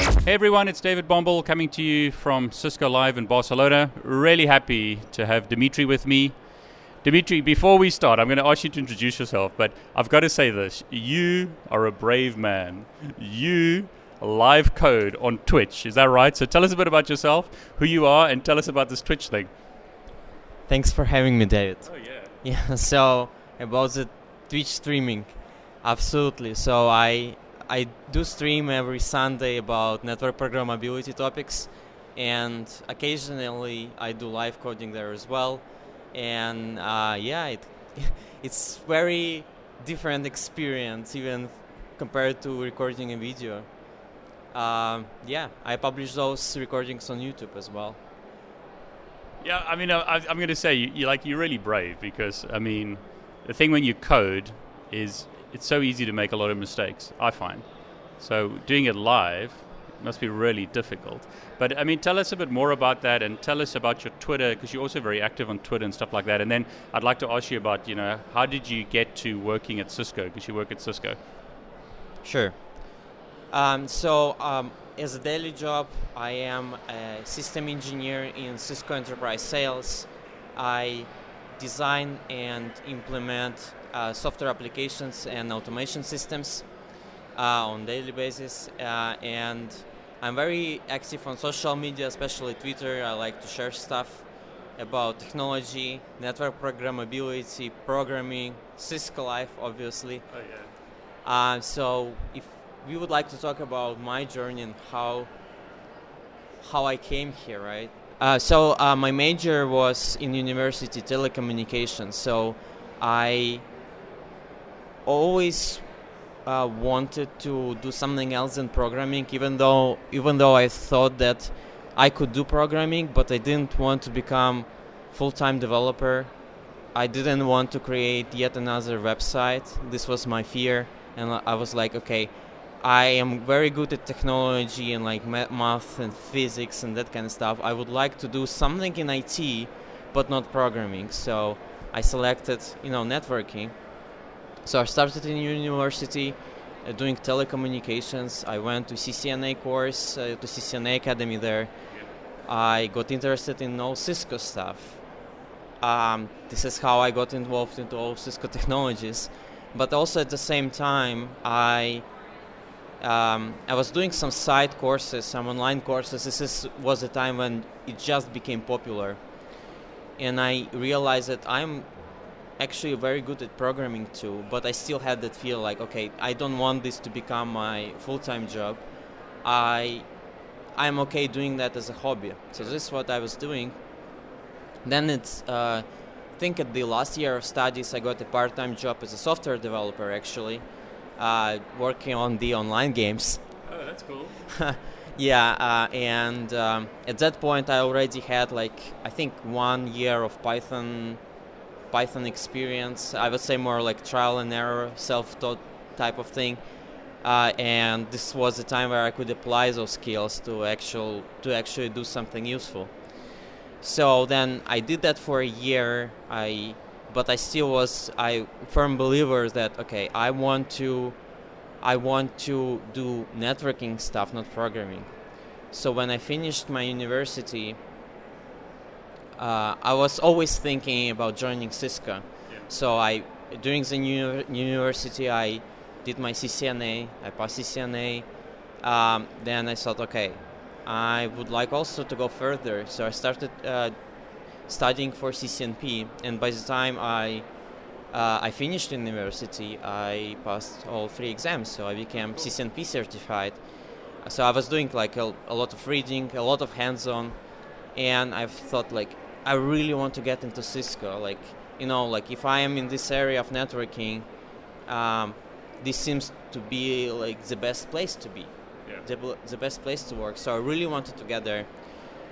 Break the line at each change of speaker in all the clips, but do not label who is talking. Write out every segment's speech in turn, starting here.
Hey everyone, it's David Bombal coming to you from Cisco Live in Barcelona. Really happy to have Dimitri with me. Dimitri, before we start, I'm going to ask you to introduce yourself, but I've got to say this. You are a brave man. You live code on Twitch. Is that right? So tell us a bit about yourself, who you are, and tell us about this Twitch thing.
Thanks for having me, David.
Oh, yeah.
Yeah, so about the Twitch streaming. Absolutely. So I I do stream every Sunday about network programmability topics, and occasionally I do live coding there as well. And uh, yeah, it, it's very different experience even compared to recording a video. Uh, yeah, I publish those recordings on YouTube as well.
Yeah, I mean, I, am going to say you, you like you're really brave because I mean, the thing when you code is it's so easy to make a lot of mistakes. I find so doing it live must be really difficult. But I mean, tell us a bit more about that, and tell us about your Twitter because you're also very active on Twitter and stuff like that. And then I'd like to ask you about, you know, how did you get to working at Cisco? Because you work at Cisco.
Sure. Um, so um, as a daily job, I am a system engineer in Cisco Enterprise Sales. I design and implement software applications and automation systems uh, on daily basis, uh, and I'm very active on social media, especially Twitter. I like to share stuff about technology, network programmability, programming, Cisco Live, obviously.
Oh yeah.
Uh, so if we would like to talk about my journey and how how I came here, right? Uh, so uh, my major was in university telecommunications. So I always uh, wanted to do something else than programming, even though even though I thought that I could do programming, but I didn't want to become full-time developer. I didn't want to create yet another website. This was my fear, and I was like, okay, I am very good at technology and like math and physics and that kind of stuff. I would like to do something in IT, but not programming. So I selected, you know, networking. So I started in university uh, doing telecommunications. I went to CCNA course, uh, to CCNA Academy there. I got interested in all Cisco stuff. Um, this is how I got involved into all Cisco technologies. But also at the same time, I um, I was doing some side courses, some online courses. This is, was a time when it just became popular, and I realized that I'm actually very good at programming too. But I still had that feel like, okay, I don't want this to become my full-time job. I I'm okay doing that as a hobby. So this is what I was doing. Then it's uh, I think at the last year of studies, I got a part-time job as a software developer actually uh, working on the online games.
Oh, that's cool.
yeah, uh, and um, at that point, I already had like I think one year of Python, Python experience. I would say more like trial and error, self-taught type of thing. Uh, and this was the time where I could apply those skills to actual to actually do something useful. So then I did that for a year. I but I still was I firm believer that okay I want to I want to do networking stuff not programming so when I finished my university uh, I was always thinking about joining Cisco.
Yeah.
so I during the uni- university I did my CCNA I passed CCNA um, then I thought okay I would like also to go further. So I started uh, studying for CCNP, and by the time I uh, I finished university, I passed all three exams, so I became CCNP certified. So I was doing like a, a lot of reading, a lot of hands-on, and I've thought like I really want to get into Cisco. Like you know, like if I am in this area of networking, um, this seems to be like the best place to be. the, the best place to work. So I really wanted to get there.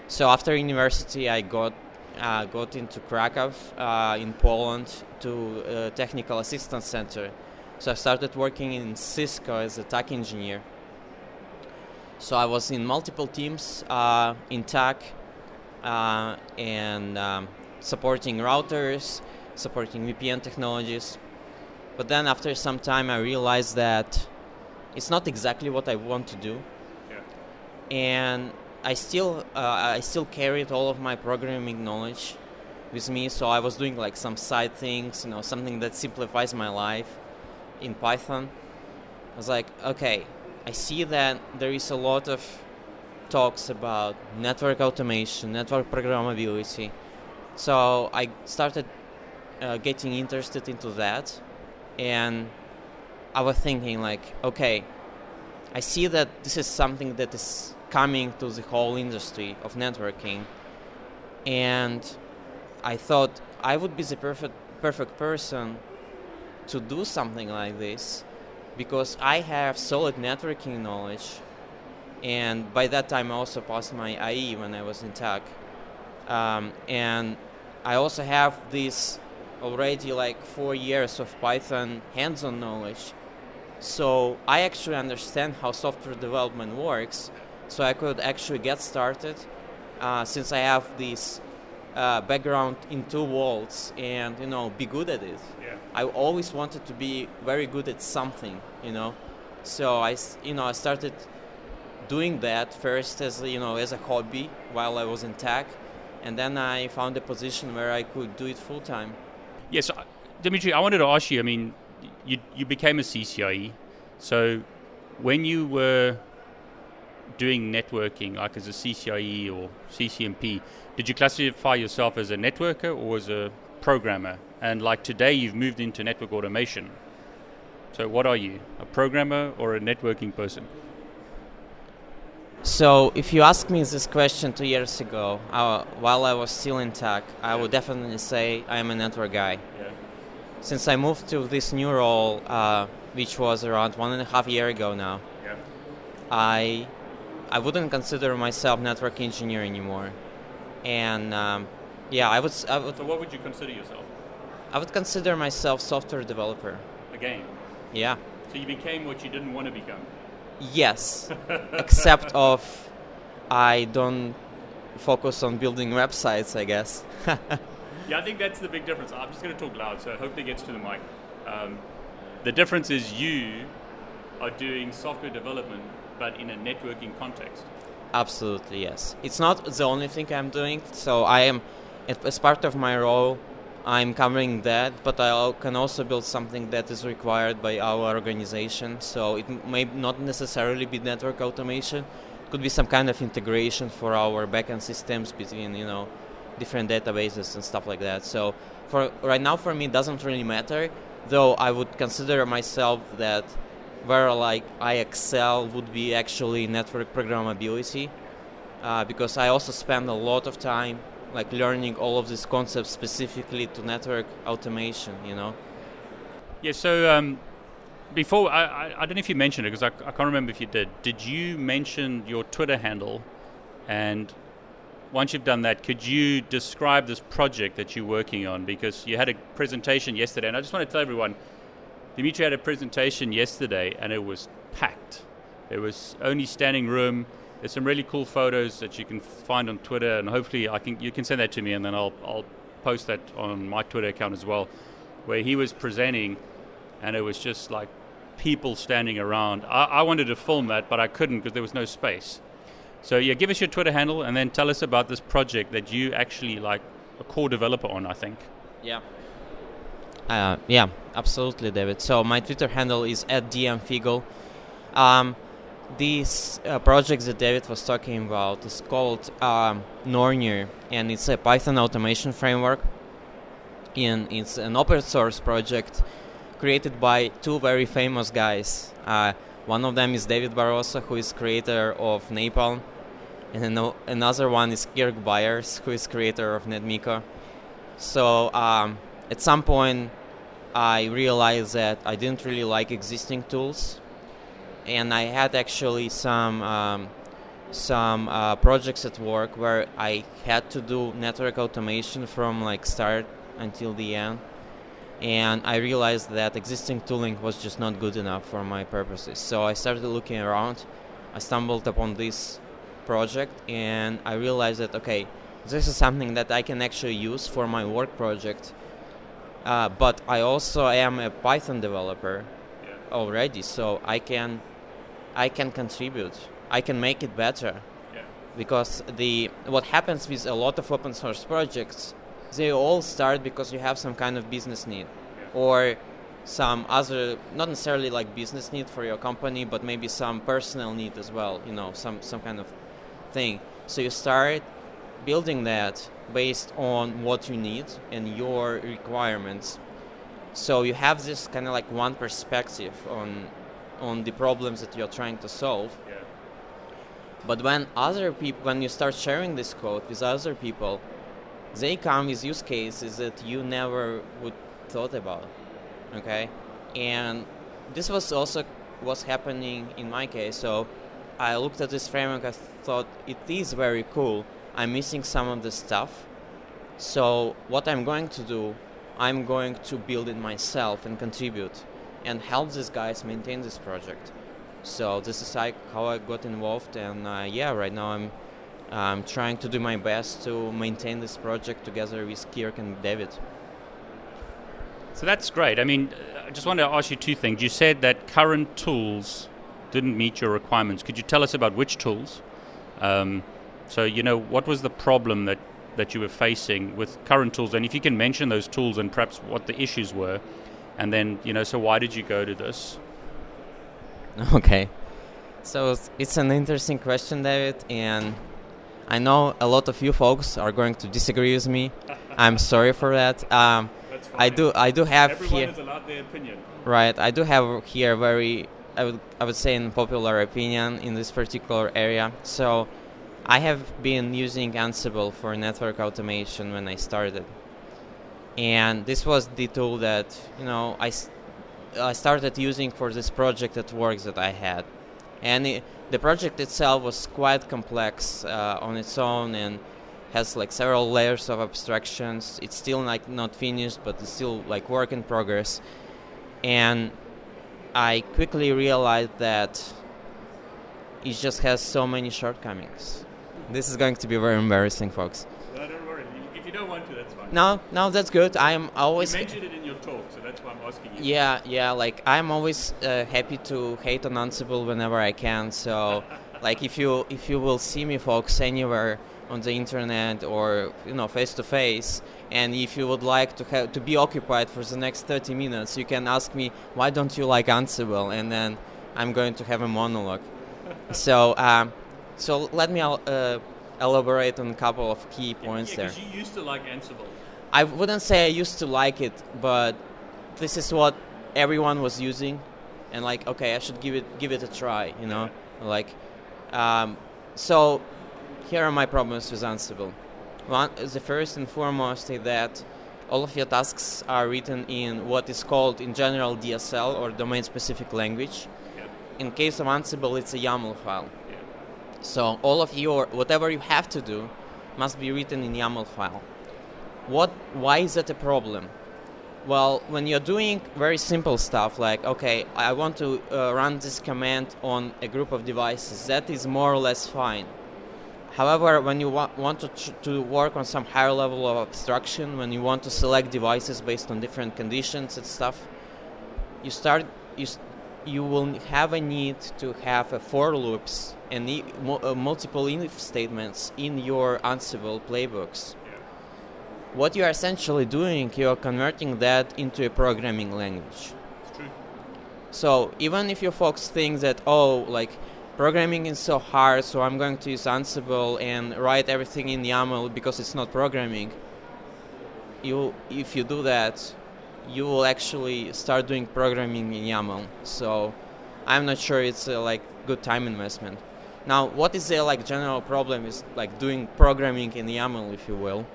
So after university, I got uh, got into Krakow uh, in Poland to uh, technical assistance center. So I started working in Cisco as a TAC engineer. So I was in multiple teams uh, in TAC uh, and um, supporting routers, supporting VPN technologies. But then after some time, I realized that it's not exactly what I want to do.
Yeah.
And I still uh, I still carried all of my programming knowledge with me, so I was doing like some side things, you know, something that simplifies my life in Python. I was like, okay, I see that there is a lot of talks about network automation, network programmability. So I started uh, getting interested into that, and I was thinking like, okay, I see that this is something that is coming to the whole industry of networking, and I thought I would be the perfect perfect person to do something like this because I have solid networking knowledge, and by that time I also passed my IE when I was in TAC, um, and I also have this already like four years of Python hands-on knowledge. So I actually understand how software development works, so I could actually get started uh, since I have this uh, background in two worlds and you know be good at it.
Yeah.
I always wanted to be very good at something, you know. So i you know, I started doing that first as you know as a hobby while I was in TAC, and then I found a position where I could do it full time.
Yes, uh, Dimitri, I wanted to ask you. I mean, you you became a CCIE, so when you were doing networking, like as a CCIE or CCNP, did you classify yourself as a networker or as a programmer? And like today, you've moved into network automation. So what are you, a programmer or a networking person?
So if you asked me this question two years ago, uh, while I was still in TAC, I would definitely say I am a network guy.
Yeah.
Since I moved to this new role, uh, which was around one and a half year ago now,
Yeah.
I I wouldn't consider myself network engineer anymore, and um, yeah, I would I would
So what would you consider yourself?
I would consider myself software developer.
Again.
Yeah.
So you became what you didn't want to become.
Yes, except of I don't focus on building websites. I guess.
Yeah, I think that's the big difference. I'm just going to talk loud, so hopefully it gets to the mic. Um, the difference is you are doing software development, but in a networking context.
Absolutely, yes. It's not the only thing I'm doing. So I am, as part of my role, I'm covering that, but I can also build something that is required by our organization. So it may not necessarily be network automation. It could be some kind of integration for our backend systems between, you know, different databases and stuff like that. So for right now, for me, it doesn't really matter. Though I would consider myself that where like I excel would be actually network programmability, uh, because I also spend a lot of time like learning all of these concepts specifically to network automation. You know.
Yeah, so um, before, I, I, I don't know if you mentioned it because I, I can't remember if you did. Did you mention your Twitter handle? And once you've done that, could you describe this project that you're working on? Because you had a presentation yesterday, and I just want to tell everyone Dimitri had a presentation yesterday, and it was packed. There was only standing room. There's some really cool photos that you can find on Twitter, and hopefully, I can you can send that to me, and then I'll I'll post that on my Twitter account as well, where he was presenting, and it was just like people standing around. I, I wanted to film that, but I couldn't because there was no space. So yeah, give us your Twitter handle, and then tell us about this project that you actually like a core developer on. I think.
Yeah. Uh, yeah, absolutely, David. So my Twitter handle is at dmfigol. Um, this uh, project that David was talking about is called um, Nornir, and it's a Python automation framework. And it's an open source project created by two very famous guys. Uh, one of them is David Barroso, who is creator of Napalm, and ano- another one is Kirk Byers, who is creator of NetMiko. So um, at some point, I realized that I didn't really like existing tools, and I had actually some um, some uh, projects at work where I had to do network automation from like start until the end, and I realized that existing tooling was just not good enough for my purposes. So I started looking around. I stumbled upon this project, and I realized that okay, this is something that I can actually use for my work project. Uh, but I also am a Python developer yeah. already, so I can I can contribute. I can make it better. Yeah. Because the what happens with a lot of open source projects, they all start because you have some kind of business need, yeah. or some other not necessarily like business need for your company, but maybe some personal need as well. You know, some some kind of thing. So you start building that based on what you need and your requirements. So you have this kind of like one perspective on on the problems that you're trying to solve. Yeah. But when other people, when you start sharing this code with other people, they come with use cases that you never would thought about. Okay, and this was also what's happening in my case. So I looked at this framework. I thought it is very cool. I'm missing some of the stuff. So what I'm going to do, I'm going to build it myself and contribute and help these guys maintain this project. So this is like how I got involved, and uh, yeah, right now I'm I'm trying to do my best to maintain this project together with Kirk and David.
So that's great. I mean, I just wanted to ask you two things. You said that current tools didn't meet your requirements. Could you tell us about which tools? Um, so you know, what was the problem that that you were facing with current tools, and if you can mention those tools and perhaps what the issues were, and then you know, so why did you go to this?
Okay, so it's an interesting question, David, and I know a lot of you folks are going to disagree with me. I'm sorry for that. Um, I do, I do have
Everyone
here.
is allowed their opinion.
Right, I do have here very, I would, I would say, unpopular opinion in this particular area. So, I have been using Ansible for network automation when I started, and this was the tool that you know I I started using for this project at work that I had. And it, the project itself was quite complex uh, on its own and has like several layers of abstractions. It's still like not finished, but it's still like work in progress. And I quickly realized that it just has so many shortcomings. This is going to be very embarrassing, folks.
No, don't worry. If you don't want to, that's fine.
No, no, that's good. I am always.
You mentioned it in your talk, so that's why I'm asking you.
Yeah, yeah. Like I'm always uh, happy to hate on Ansible whenever I can. So, like if you if you will see me, folks, anywhere on the internet or you know face to face, and if you would like to have to be occupied for the next 30 minutes, you can ask me why don't you like Ansible, and then I'm going to have a monologue. so, um, so let me uh, elaborate on a couple of key points
yeah,
there.
you used to like Ansible.
I wouldn't say I used to like it, but this is what everyone was using, and like, okay, I should give it give it a try, you know, yeah. like, um, so here are my problems with Ansible. One, the first and foremost is that all of your tasks are written in what is called in general DSL or domain-specific language. Yeah. In case of Ansible, it's a YAML file. So all of your whatever you have to do must be written in YAML file. What? Why is that a problem? Well, when you're doing very simple stuff like, okay, I want to uh, run this command on a group of devices, that is more or less fine. However, when you wa- want to, tr- to work on some higher level of abstraction, when you want to select devices based on different conditions and stuff, you start you you will have a need to have a for loops and e- mo- uh, multiple if statements in your Ansible playbooks what you are essentially doing, you are converting that into a programming language. So even if you folks think that oh, like programming is so hard, so I'm going to use Ansible and write everything in YAML because it's not programming. You, if you do that, you will actually start doing programming in YAML. So I'm not sure it's a like good time investment. Now, what is the like general problem is like doing programming in YAML, if you will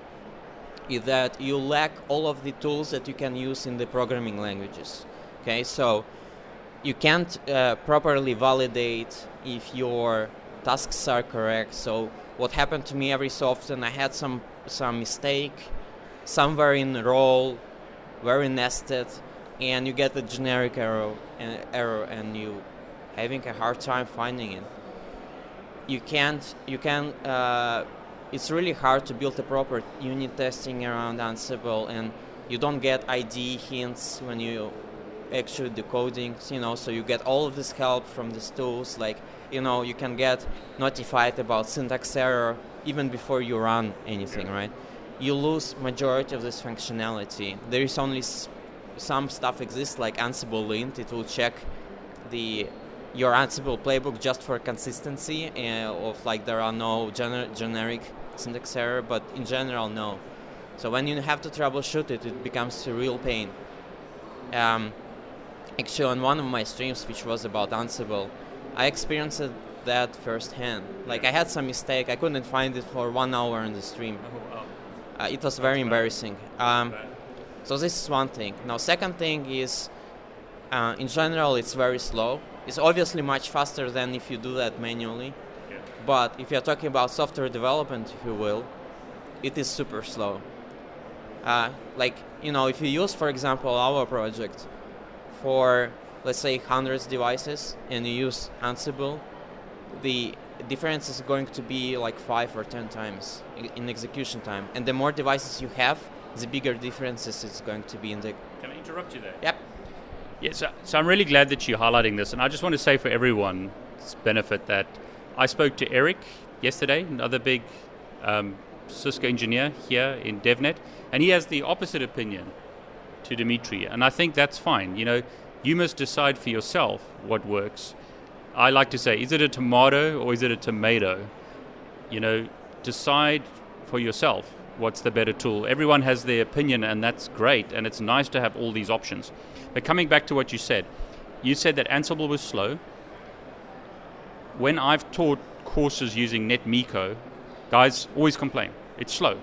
is that you lack all of the tools that you can use in the programming languages. Okay, so you can't uh, properly validate if your tasks are correct. So what happened to me every so often, I had some some mistake somewhere in the role, very nested, and you get a generic error and error, and you having a hard time finding it. You can't. You can. Uh, it's really hard to build a proper unit testing around Ansible, and you don't get ID hints when you actually decoding. You know, so you get all of this help from these tools. Like, you know, you can get notified about syntax error even before you run anything, right? You lose majority of this functionality. There is only s- some stuff exists like Ansible lint. It will check the your Ansible playbook just for consistency uh, of like there are no gener- generic syntax error, but in general, no. So when you have to troubleshoot it, it becomes a real pain. Um, actually, on one of my streams, which was about Ansible, I experienced that firsthand. Like I had some mistake, I couldn't find it for one hour in the stream. Uh, it was very embarrassing. Um, so this is one thing. Now, second thing is, uh, in general, it's very slow. It's obviously much faster than if you do that manually. But if you're talking about software development, if you will, it is super slow. Uh, like you know, if you use, for example, our project for let's say hundreds devices, and you use Ansible, the difference is going to be like five or ten times in execution time. And the more devices you have, the bigger differences it's going to be in the.
Can I interrupt you there?
Yep.
Yeah, so, so I'm really glad that you're highlighting this, and I just want to say for everyone's benefit that I spoke to Eric yesterday, another big um, Cisco engineer here in DevNet, and he has the opposite opinion to Dimitri, and I think that's fine. You know, you must decide for yourself what works. I like to say, is it a tomato or is it a tomato? You know, decide for yourself what's the better tool. Everyone has their opinion, and that's great, and it's nice to have all these options. But coming back to what you said, you said that Ansible was slow. When I've taught courses using NetMiko, guys always complain it's slow.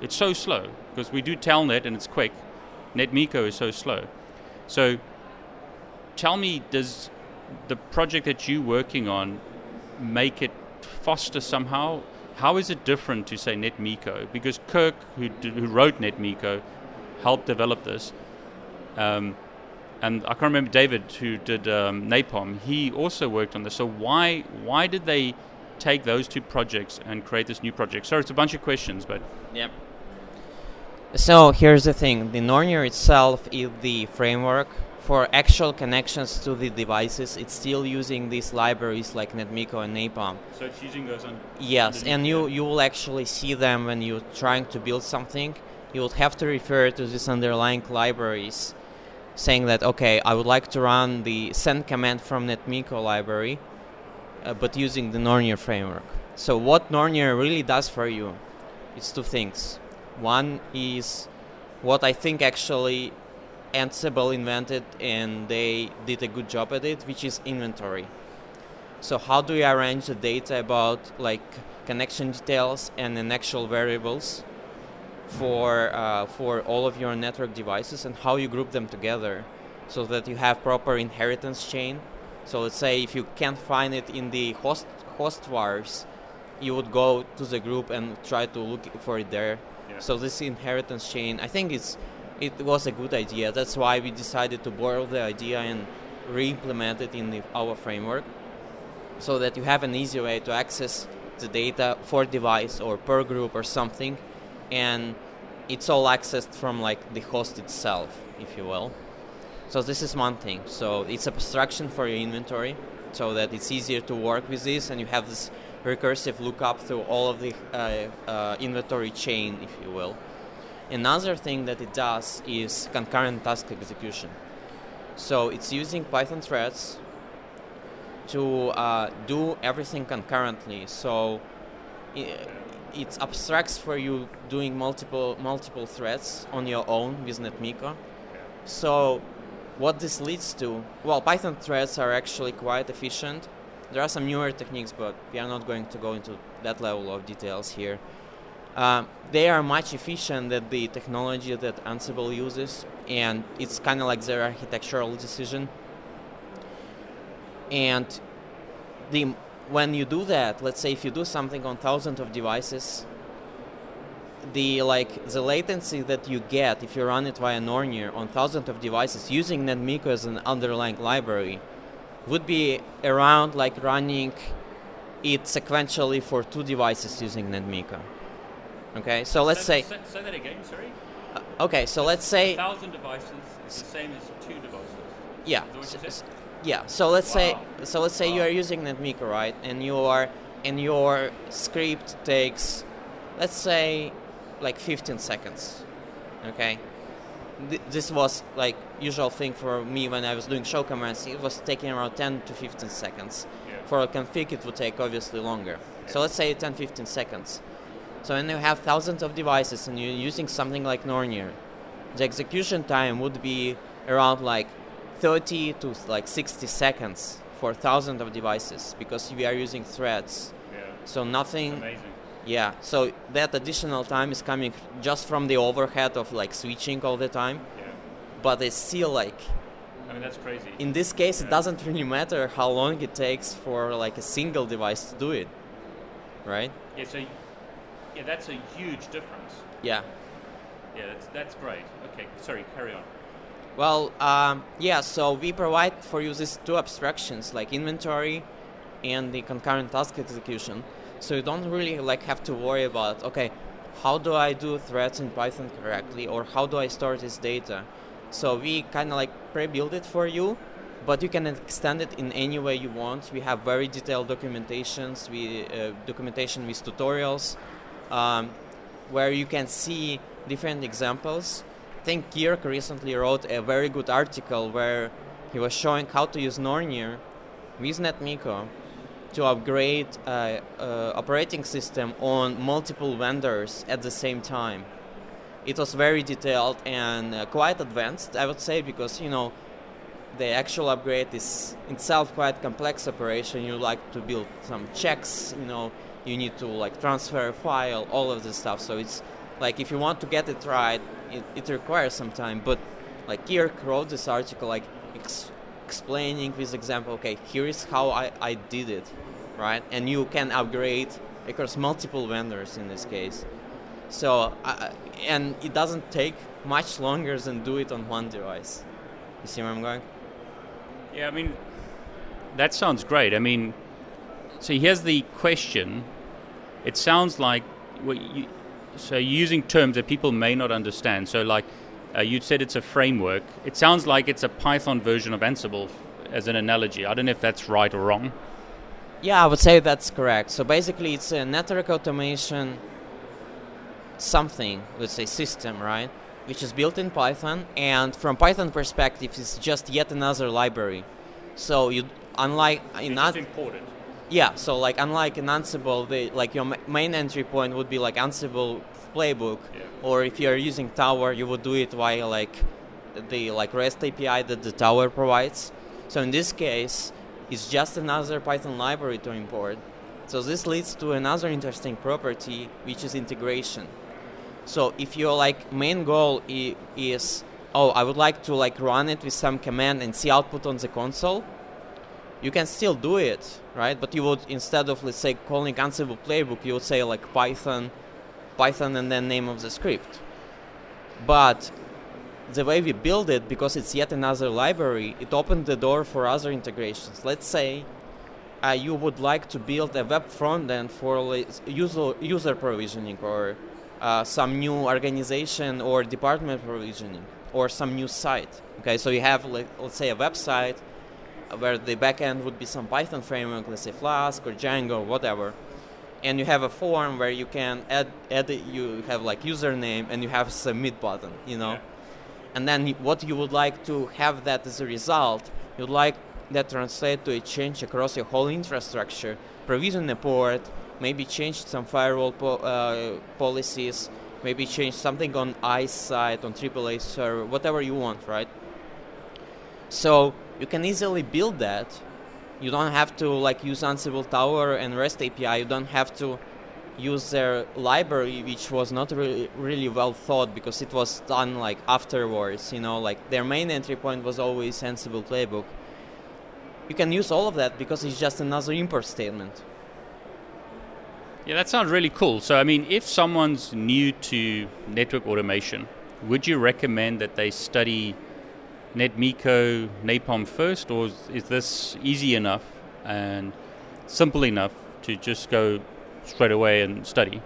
It's so slow because we do Telnet and it's quick. NetMiko is so slow. So tell me, does the project that you're working on make it foster somehow? How is it different to say NetMiko? Because Kirk, who, d- who wrote NetMiko, helped develop this. Um, and I can't remember David, who did um, Napalm. He also worked on this. So why why did they take those two projects and create this new project? Sorry, it's a bunch of questions, but
Yep. So here's the thing: the Nornir itself is the framework for actual connections to the devices. It's still using these libraries like NetMiko and Napalm.
so it's using those on.
Yes, and you you will actually see them when you're trying to build something. You will have to refer to these underlying libraries, saying that okay, I would like to run the send command from NetMiko library, uh, but using the Nornir framework. So what Nornir really does for you, it's two things. One is what I think actually Ansible invented, and they did a good job at it, which is inventory. So how do you arrange the data about like connection details and then actual variables for uh, for all of your network devices and how you group them together so that you have proper inheritance chain. So let's say if you can't find it in the host host vars, you would go to the group and try to look for it there.
Yeah.
So this inheritance chain, I think it's it was a good idea. That's why we decided to borrow the idea and re-implement it in the, our framework so that you have an easy way to access the data for device or per group or something and it's all accessed from like the host itself if you will. So this is one thing. So it's abstraction for your inventory so that it's easier to work with this and you have this recursive lookup through all of the uh, uh, inventory chain if you will another thing that it does is concurrent task execution so it's using python threads to uh, do everything concurrently. So i it abstracts for you doing multiple multiple threads on your own with NetMiko. So what this leads to, well, Python threads are actually quite efficient. There are some newer techniques, but we are not going to go into that level of details here. Um, they are much efficient than the technology that Ansible uses, and it's kind of like their architectural decision and the when you do that, let's say if you do something on thousands of devices, the like the latency that you get if you run it via Nornir on thousands of devices using NetMiko as an underlying library would be around like running it sequentially for two devices using NetMiko. Okay, so let's say.
Say, say that again. Sorry.
Uh, okay, so let's say.
A thousand devices is the same as two devices.
Yeah.
Is that what
so-
you said?
so- yeah. So let's say. So let's say you are using NetMiko, right? And you are, and your script takes, let's say, like 15 seconds. Okay. Th- this was like usual thing for me when I was doing show commands. It was taking around 10 to 15 seconds.
Yeah.
For a config, it would take obviously longer. So let's say 10 15 seconds. So when you have thousands of devices and you're using something like Nornir, the execution time would be around like 30 to like 60 seconds for thousands of devices because we are using threads.
Yeah.
So nothing.
Amazing.
Yeah. So that additional time is coming just from the overhead of like switching all the time,
Yeah.
but it's still like
I mean that's crazy.
in this case it doesn't really matter how long it takes for like a single device to do it, right?
yeah. So. Yeah, that's a huge difference.
Yeah.
Yeah, that's that's great. Okay, sorry, carry on.
Well, um, yeah, so we provide for you these two abstractions like inventory and the concurrent task execution. So you don't really like have to worry about okay, how do I do threads in Python correctly or how do I store this data? So we kind of like pre-build it for you, but you can extend it in any way you want. We have very detailed documentations, we uh, documentation with tutorials, um, where you can see different examples. I think Kirk recently wrote a very good article where he was showing how to use Nornir with NetMiko to upgrade uh, uh, operating system on multiple vendors at the same time. It was very detailed and uh, quite advanced, I would say, because you know the actual upgrade is itself quite complex operation. You like to build some checks, you know, you need to like transfer a file, all of this stuff. So it's like if you want to get it right, it, it requires some time. But like Kirk wrote this article like ex- explaining with example, okay, here is how I, I did it, right? And you can upgrade across multiple vendors in this case. So uh, and it doesn't take much longer than do it on one device. You see where I'm going?
Yeah, I mean, that sounds great. I mean, so here's the question. It sounds like what you, so you're using terms that people may not understand. So, like uh, you said, it's a framework. It sounds like it's a Python version of Ansible, as an analogy. I don't know if that's right or wrong.
Yeah, I would say that's correct. So basically, it's a network automation something, let's say system, right? Which is built in Python, and from Python perspective, it's just yet another library. So you, unlike in
It's
not,
important.
Yeah, so like unlike in Ansible, the like your ma- main entry point would be like Ansible playbook,
Yeah.
or if you're using Tower, you would do it via like the like REST API that the Tower provides. So in this case, it's just another Python library to import. So this leads to another interesting property, which is integration. So if your like main goal i- is, oh, I would like to like run it with some command and see output on the console, you can still do it, right? But you would instead of let's say calling Ansible playbook, you would say like Python, Python, and then name of the script. But the way we build it, because it's yet another library, it opened the door for other integrations. Let's say uh, you would like to build a web front end for user user provisioning or uh, some new organization or department provisioning or some new site. Okay, so you have like, let's say a website where the backend would be some Python framework, let's say Flask or Django or whatever, and you have a form where you can add add it, you have like username and you have submit button, you know,
Yeah.
and then what you would like to have that as a result, you'd like that translate to a change across your whole infrastructure, provision a port, maybe change some firewall po- uh, policies, maybe change something on ISE side, on AAA server, whatever you want, right? So you can easily build that. You don't have to like use Ansible Tower and REST API. You don't have to use their library, which was not really really well thought because it was done like afterwards. You know, like their main entry point was always Ansible Playbook. you can use all of that because it's just another import statement.
Yeah, that sounds really cool. So, I mean, if someone's new to network automation, would you recommend that they study NetMiko Napalm first, or is, is this easy enough and simple enough to just go straight away and study?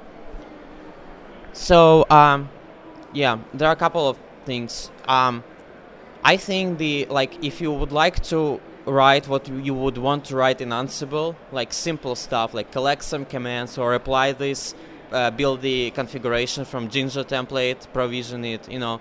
So, um, yeah, there are a couple of things. Um, I think the like if you would like to write what you would want to write in Ansible, like simple stuff, like collect some commands or apply this, uh, build the configuration from Jinja template, provision it, you know.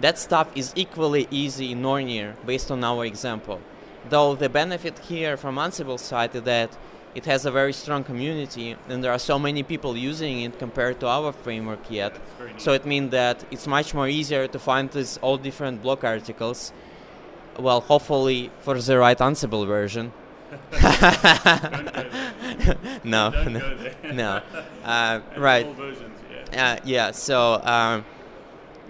That stuff is equally easy in Nornir based on our example. Though the benefit here from Ansible side is that it has a very strong community and there are so many people using it compared to our framework yet. So it means that it's much more easier to find these all different blog articles well, hopefully for the right Ansible version. no, no, no. Uh, right. Uh, yeah. So um,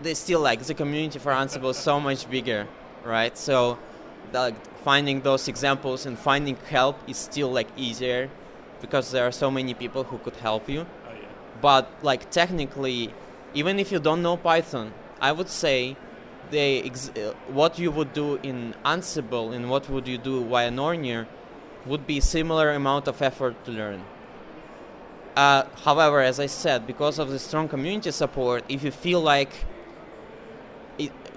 they still like the community for Ansible is so much bigger, right? So like finding those examples and finding help is still like easier because there are so many people who could help you.
Oh, yeah.
But like technically, even if you don't know Python, I would say the ex- uh, what you would do in Ansible and what would you do via Nornir would be similar amount of effort to learn. Uh, however, as I said, because of the strong community support, if you feel like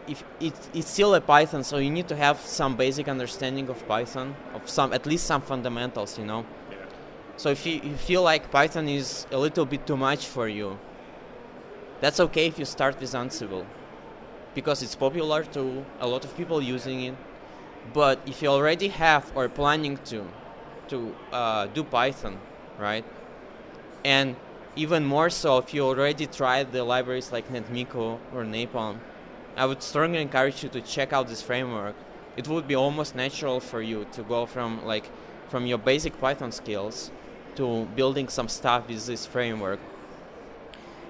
if it, it's still a Python, so you need to have some basic understanding of Python, of some at least some fundamentals, you know.
Yeah.
So if you, you feel like Python is a little bit too much for you, that's okay if you start with Ansible because it's popular to a lot of people using it. But if you already have or planning to to uh, do Python, right? And even more so if you already tried the libraries like NetMiko or Napalm, I would strongly encourage you to check out this framework. It would be almost natural for you to go from like from your basic Python skills to building some stuff with this framework.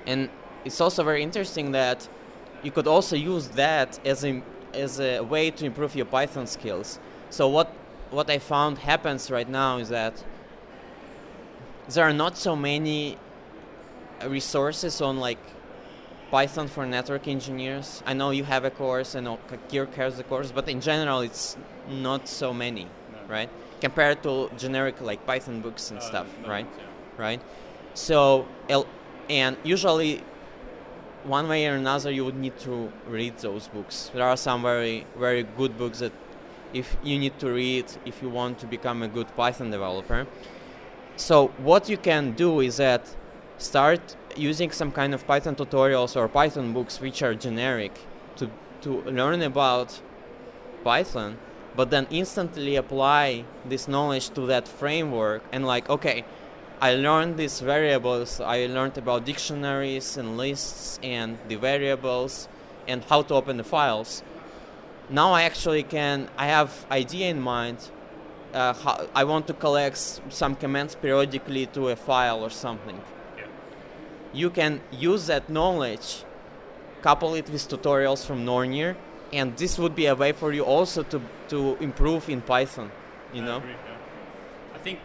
And it's also very interesting that you could also use that as a as a way to improve your Python skills. So what what I found happens right now is that there are not so many resources on like Python for network engineers. I know you have a course, I know Kirk has a course, but in general, it's not so many,
No.
right? Compared to generic like Python books and
Uh,
stuff,
no,
right?
yeah.
Right. So, and usually, one way or another, you would need to read those books. There are some very, very good books that, if you need to read, if you want to become a good Python developer. So, what you can do is that start using some kind of Python tutorials or Python books which are generic to to learn about Python, but then instantly apply this knowledge to that framework and like okay, I learned these variables, I learned about dictionaries and lists and the variables and how to open the files. Now I actually can I have idea in mind uh, how, I want to collect some commands periodically to a file or something. You can use that knowledge, couple it with tutorials from Nornir, and this would be a way for you also to, to improve in Python. You
I
know,
agree, yeah. I think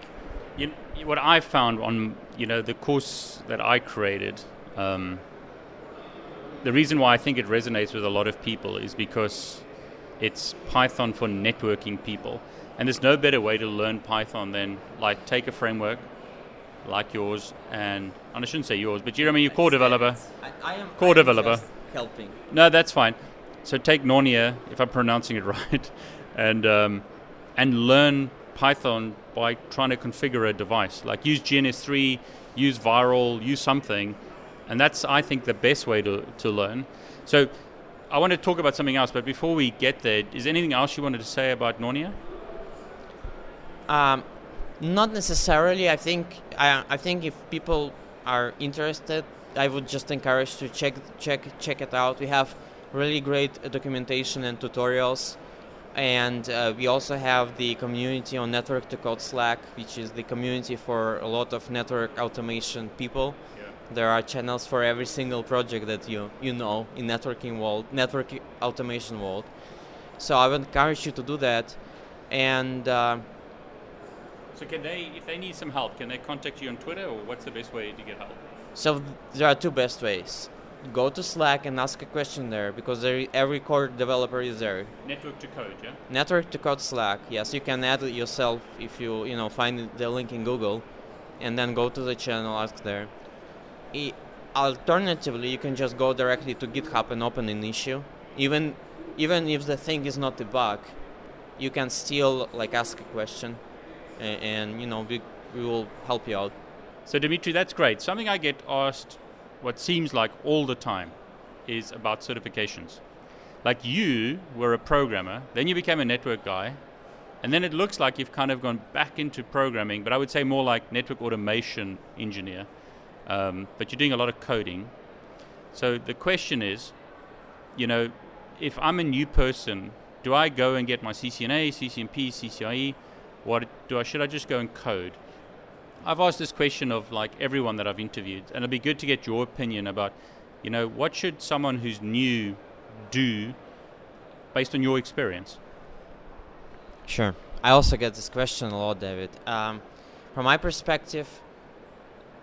you, what I found on you know the course that I created. Um, the reason why I think it resonates with a lot of people is because it's Python for networking people, and there's no better way to learn Python than like take a framework like yours, and, and I shouldn't say yours, but you know, I mean, you're core developer.
I, I am
Core I am developer.
helping.
No, that's fine. So take Nornia, if I'm pronouncing it right, and um, and learn Python by trying to configure a device. Like use GNS3, use VIRL, use something, and that's I think the best way to to learn. So I want to talk about something else, but before we get there, is there anything else you wanted to say about Nornia?
Um, not necessarily. I think I, I think if people are interested, I would just encourage to check check check it out. We have really great documentation and tutorials, and uh, we also have the community on Network to Code Slack, which is the community for a lot of network automation people. There are channels for every single project that you you know in networking world, network automation world. So I would encourage you to do that. and uh,
So can they, if they need some help, can they contact you on Twitter, or what's the best way to get help?
so there are two best ways. Go to Slack and ask a question there because there, every core developer is there.
Network to code, yeah.
Network to code Slack. Yes, you can add it yourself if you you know find the link in Google, and then go to the channel, ask there. I, alternatively, you can just go directly to GitHub and open an issue. Even even if the thing is not a bug, you can still like ask a question, and, and you know we we will help you out.
So Dimitri, that's great. Something I get asked, what seems like all the time, is about certifications. Like you were a programmer, then you became a network guy, and then it looks like you've kind of gone back into programming, but I would say more like network automation engineer. Um, but you're doing a lot of coding. So the question is, you know, if I'm a new person, do I go and get my CCNA, CCNP, CCIE? What do I? Should I just go and code? I've asked this question of like everyone that I've interviewed, and it'd be good to get your opinion about, you know, what should someone who's new do based on your experience?
Sure. I also get this question a lot, David. Um, from my perspective,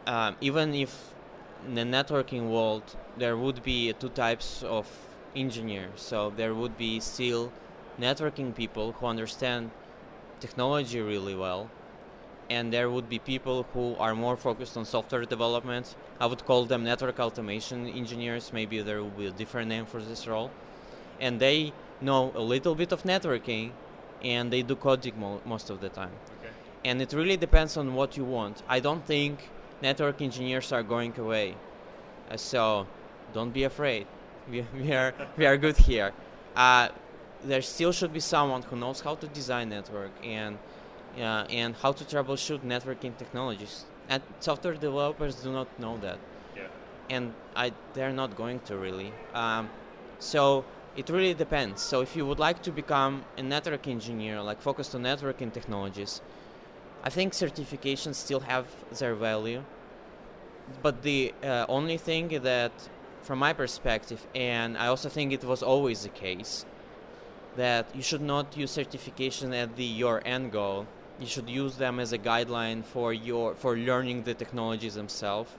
um, even if in the networking world there would be two types of engineers, so there would be still networking people who understand technology really well, and there would be people who are more focused on software development. I would call them network automation engineers. Maybe there will be a different name for this role, and they know a little bit of networking and they do coding mo- most of the time.
Okay.
And it really depends on what you want. I don't think network engineers are going away, uh, so don't be afraid. We, we are we are good here. Uh, there still should be someone who knows how to design network and uh, and how to troubleshoot networking technologies. And software developers do not know that
Yeah.
and I they're not going to really. Um, so it really depends. So if you would like to become a network engineer, like focused on networking technologies, I think certifications still have their value. But the uh, only thing that, from my perspective, and I also think it was always the case, that you should not use certification at the your end goal. You should use them as a guideline for your for learning the technologies themselves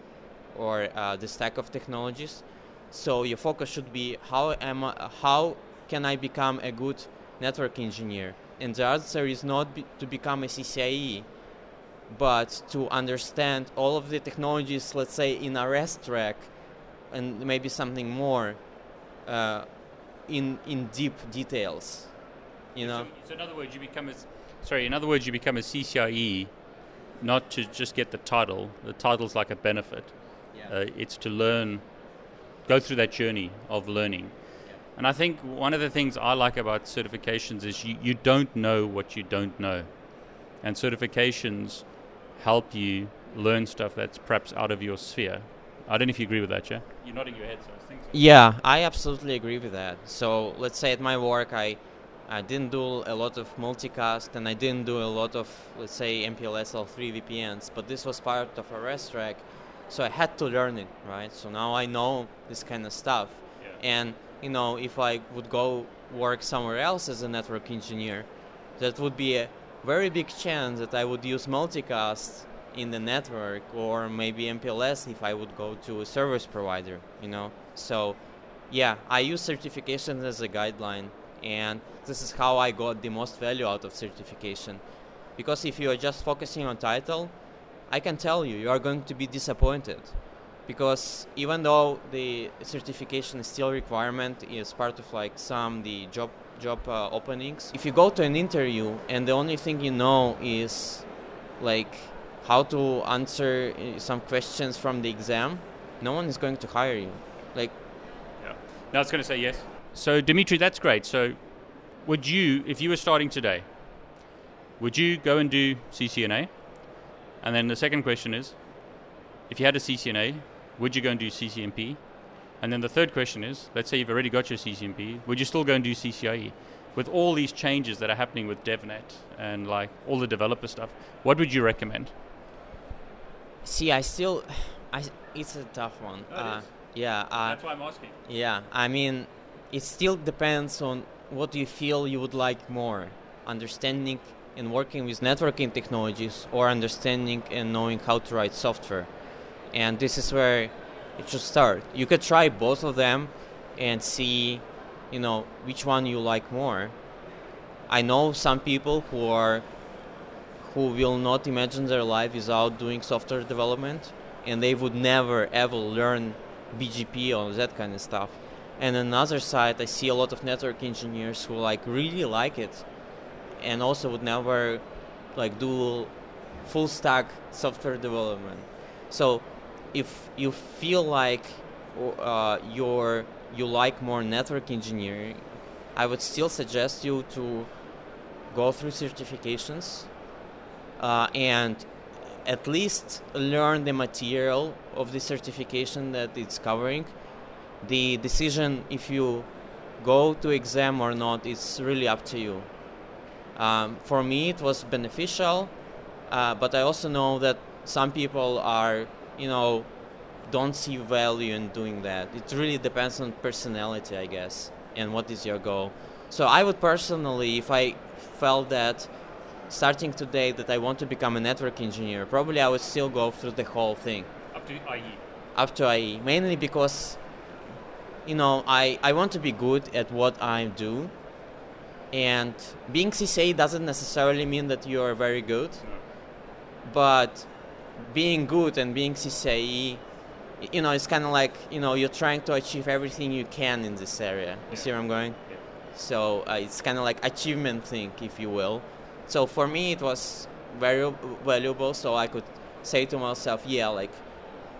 or uh, the stack of technologies. So your focus should be how am I, how can I become a good network engineer? And the answer is not be, to become a CCIE, but to understand all of the technologies, let's say in a R&S track, and maybe something more, uh, in in deep details. You know.
So, so in other words, you become a sorry. In other words, you become a CCIE, not to just get the title. The title's like a benefit. Uh, it's to learn, go through that journey of learning. And I think one of the things I like about certifications is you, you don't know what you don't know. And certifications help you learn stuff that's perhaps out of your sphere. I don't know if you agree with that, yeah? You're nodding your head, so I think so.
Yeah, I absolutely agree with that. So let's say at my work, I I didn't do a lot of multicast and I didn't do a lot of let's say MPLS L3 VPNs, but this was part of a R&S track, so I had to learn it, right? So now I know this kind of stuff,
Yeah.
and you know if I would go work somewhere else as a network engineer, that would be a very big chance that I would use multicast in the network or maybe MPLS if I would go to a service provider, you know. So, yeah, I use certifications as a guideline, and this is how I got the most value out of certification. Because if you are just focusing on title, I can tell you, you are going to be disappointed. Because even though the certification is still requirement, is part of like some the job job uh, openings. If you go to an interview and the only thing you know is like how to answer some questions from the exam, no one is going to hire you. Like,
Yeah. No, I was going to say yes. So, Dimitri, that's great. So, would you, if you were starting today, would you go and do CCNA? And then the second question is, if you had a CCNA, would you go and do CCNP? And then the third question is, let's say you've already got your CCNP, would you still go and do CCIE? With all these changes that are happening with DevNet and like all the developer stuff, what would you recommend?
See, I still, I it's a tough one.
Oh,
uh, yeah, uh, that's
why I'm asking.
yeah. I mean, it still depends on what you feel you would like more. understanding and working with networking technologies or understanding and knowing how to write software. And this is where it should start. You could try both of them and see, you know, which one you like more. I know some people who are who will not imagine their life without doing software development and they would never ever learn BGP or that kind of stuff. And on the other side, I see a lot of network engineers who like really like it and also would never like do full stack software development. So if you feel like uh, you're you like more network engineering, I would still suggest you to go through certifications uh, and at least learn the material of the certification that it's covering. The decision if you go to exam or not is really up to you. Um, for me, it was beneficial, uh, but I also know that some people are, you know, don't see value in doing that. It really depends on personality, I guess, and what is your goal. So I would personally, if I felt that starting today that I want to become a network engineer, probably I would still go through the whole thing.
Up to IE.
Up to IE, mainly because, you know, I, I want to be good at what I do and being CCIE doesn't necessarily mean that you are very good, no. but being good and being CCIE, you know, it's kind of like you know you're trying to achieve everything you can in this area. You yeah. see where I'm going? Yeah. So uh, it's kind of like achievement thing, if you will. So for me, it was very valuable. So I could say to myself, yeah, like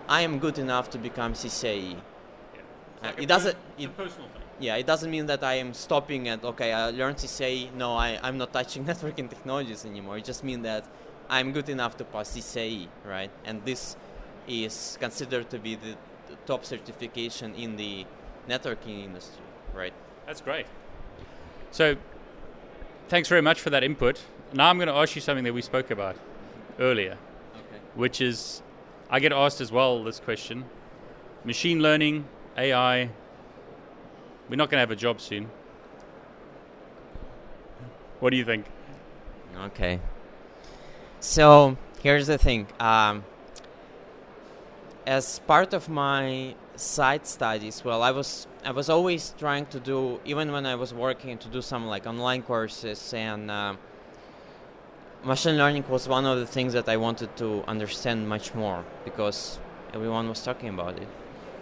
I am good enough to become CCIE.
Yeah. Uh, it doesn't. It, personal thing
yeah, it doesn't mean that I am stopping at okay. I learned say no. I I'm not touching networking technologies anymore. It just means that I'm good enough to pass CCIE, right? And this is considered to be the top certification in the networking industry, right?
That's great. So, thanks very much for that input. Now I'm going to ask you something that we spoke about earlier, okay. which is I get asked as well this question: machine learning, AI, we're not going to have a job soon. What do you think?
Okay. So here's the thing. Um, as part of my side studies, well, I was I was always trying to do, even when I was working, to do some like online courses, and uh, machine learning was one of the things that I wanted to understand much more because everyone was talking about it.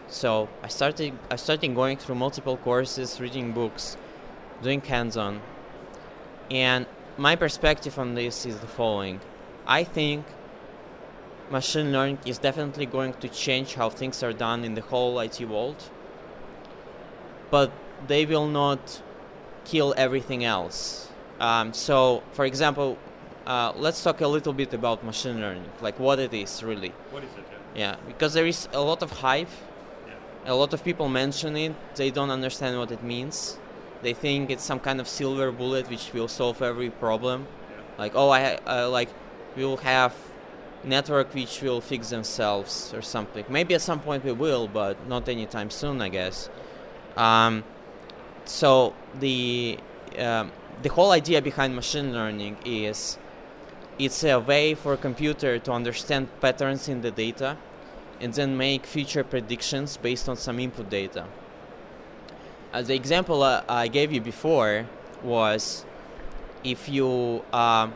So I started I started going through multiple courses, reading books, doing hands-on. And my perspective on this is the following. I think machine learning is definitely going to change how things are done in the whole IT world. But they will not kill everything else. Um, so, for example, uh, let's talk a little bit about machine learning, like what it is really.
What is it?
Yeah, yeah because there is a lot of hype Yeah. a lot of people mention it, they don't understand what it means. They think it's some kind of silver bullet which will solve every problem. Yeah. Like, oh, I uh, like we will have network which will fix themselves or something. Maybe at some point we will, but not anytime soon, I guess. Um, so the um, the whole idea behind machine learning is it's a way for a computer to understand patterns in the data and then make future predictions based on some input data. Uh, the example uh, I gave you before was if you, uh,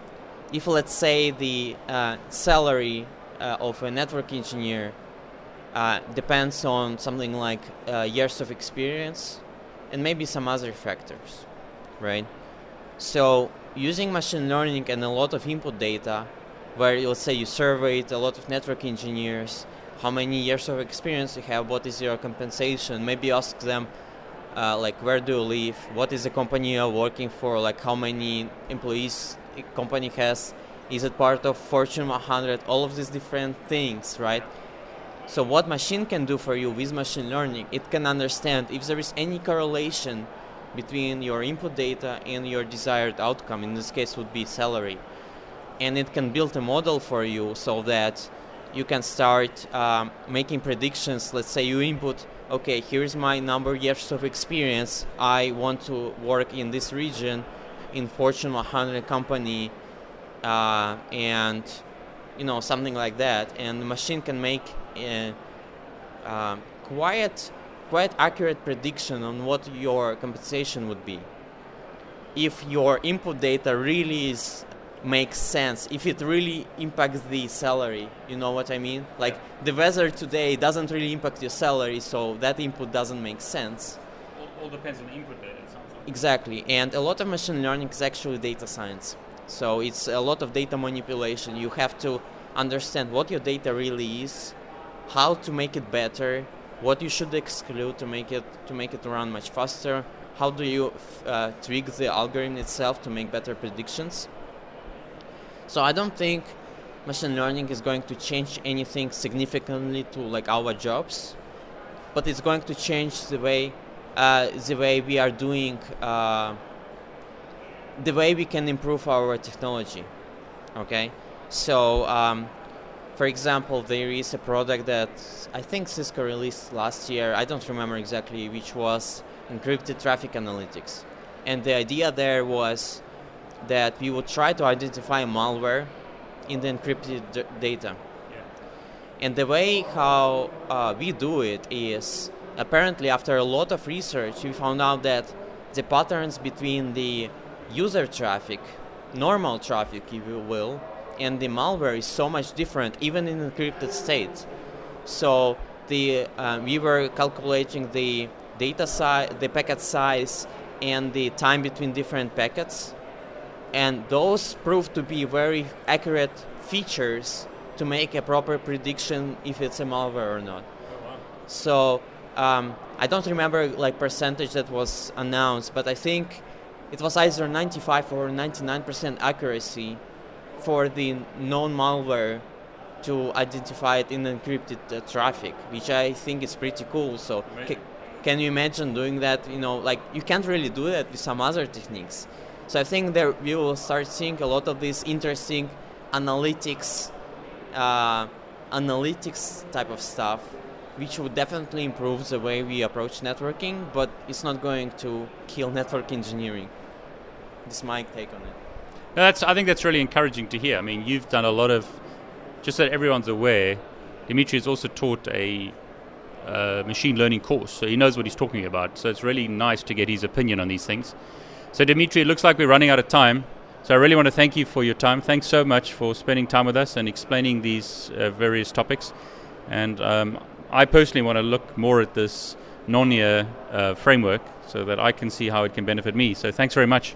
if let's say the uh, salary uh, of a network engineer uh, depends on something like years of experience and maybe some other factors, right? So using machine learning and a lot of input data, where let's say you surveyed a lot of network engineers how many years of experience you have, what is your compensation. Maybe ask them, uh, like, where do you live, what is the company you're working for, like, how many employees company has, is it part of Fortune 100, all of these different things, right? So what machine can do for you with machine learning, it can understand if there is any correlation between your input data and your desired outcome. In this case, would be salary, and it can build a model for you so that you can start um, making predictions. Let's say you input, okay, here's my number years of experience. I want to work in this region. in Fortune 100 company, uh, and you know something like that, and the machine can make a, uh, quite quite accurate prediction on what your compensation would be. If your input data really is makes sense if it really impacts the salary you know what i mean? Like the weather today doesn't really impact your salary so that input doesn't make sense.
All, all depends on the input data it sounds like.
exactly and a lot of machine learning is actually data science. So it's a lot of data manipulation. You have to understand what your data really is how to make it better what you should exclude to make it to make it run much faster how do you uh, tweak the algorithm itself to make better predictions so I don't think machine learning is going to change anything significantly to like our jobs, but it's going to change the way uh, the way we are doing uh, the way we can improve our technology. Okay, so um, for example, there is a product that I think Cisco released last year. I don't remember exactly which was encrypted traffic analytics, and the idea there was that we would try to identify malware in the encrypted d- data.
Yeah.
And the way how uh, we do it is apparently after a lot of research, we found out that the patterns between the user traffic, normal traffic, if you will, and the malware is so much different, even in encrypted state. So the um, we were calculating the data size, the packet size, and the time between different packets and those proved to be very accurate features to make a proper prediction if it's a malware or not.
Oh, wow.
So um, I don't remember like percentage that was announced, but I think it was either 95 or 99% accuracy for the known malware to identify it in encrypted uh, traffic, which I think is pretty cool. So ca- can you imagine doing that? You know, like you can't really do that with some other techniques. So I think that we will start seeing a lot of these interesting analytics, uh, analytics type of stuff, which would definitely improve the way we approach networking, but it's not going to kill network engineering. This is my take on it.
No, that's. I think that's really encouraging to hear. I mean, you've done a lot of, just so everyone's aware. Dimitri has also taught a uh, machine learning course, so he knows what he's talking about. So it's really nice to get his opinion on these things. So, Dimitri, it looks like we're running out of time. So, I really want to thank you for your time. Thanks so much for spending time with us and explaining these uh, various topics. And um, I personally want to look more at this Nornir uh, framework so that I can see how it can benefit me. So, thanks very much.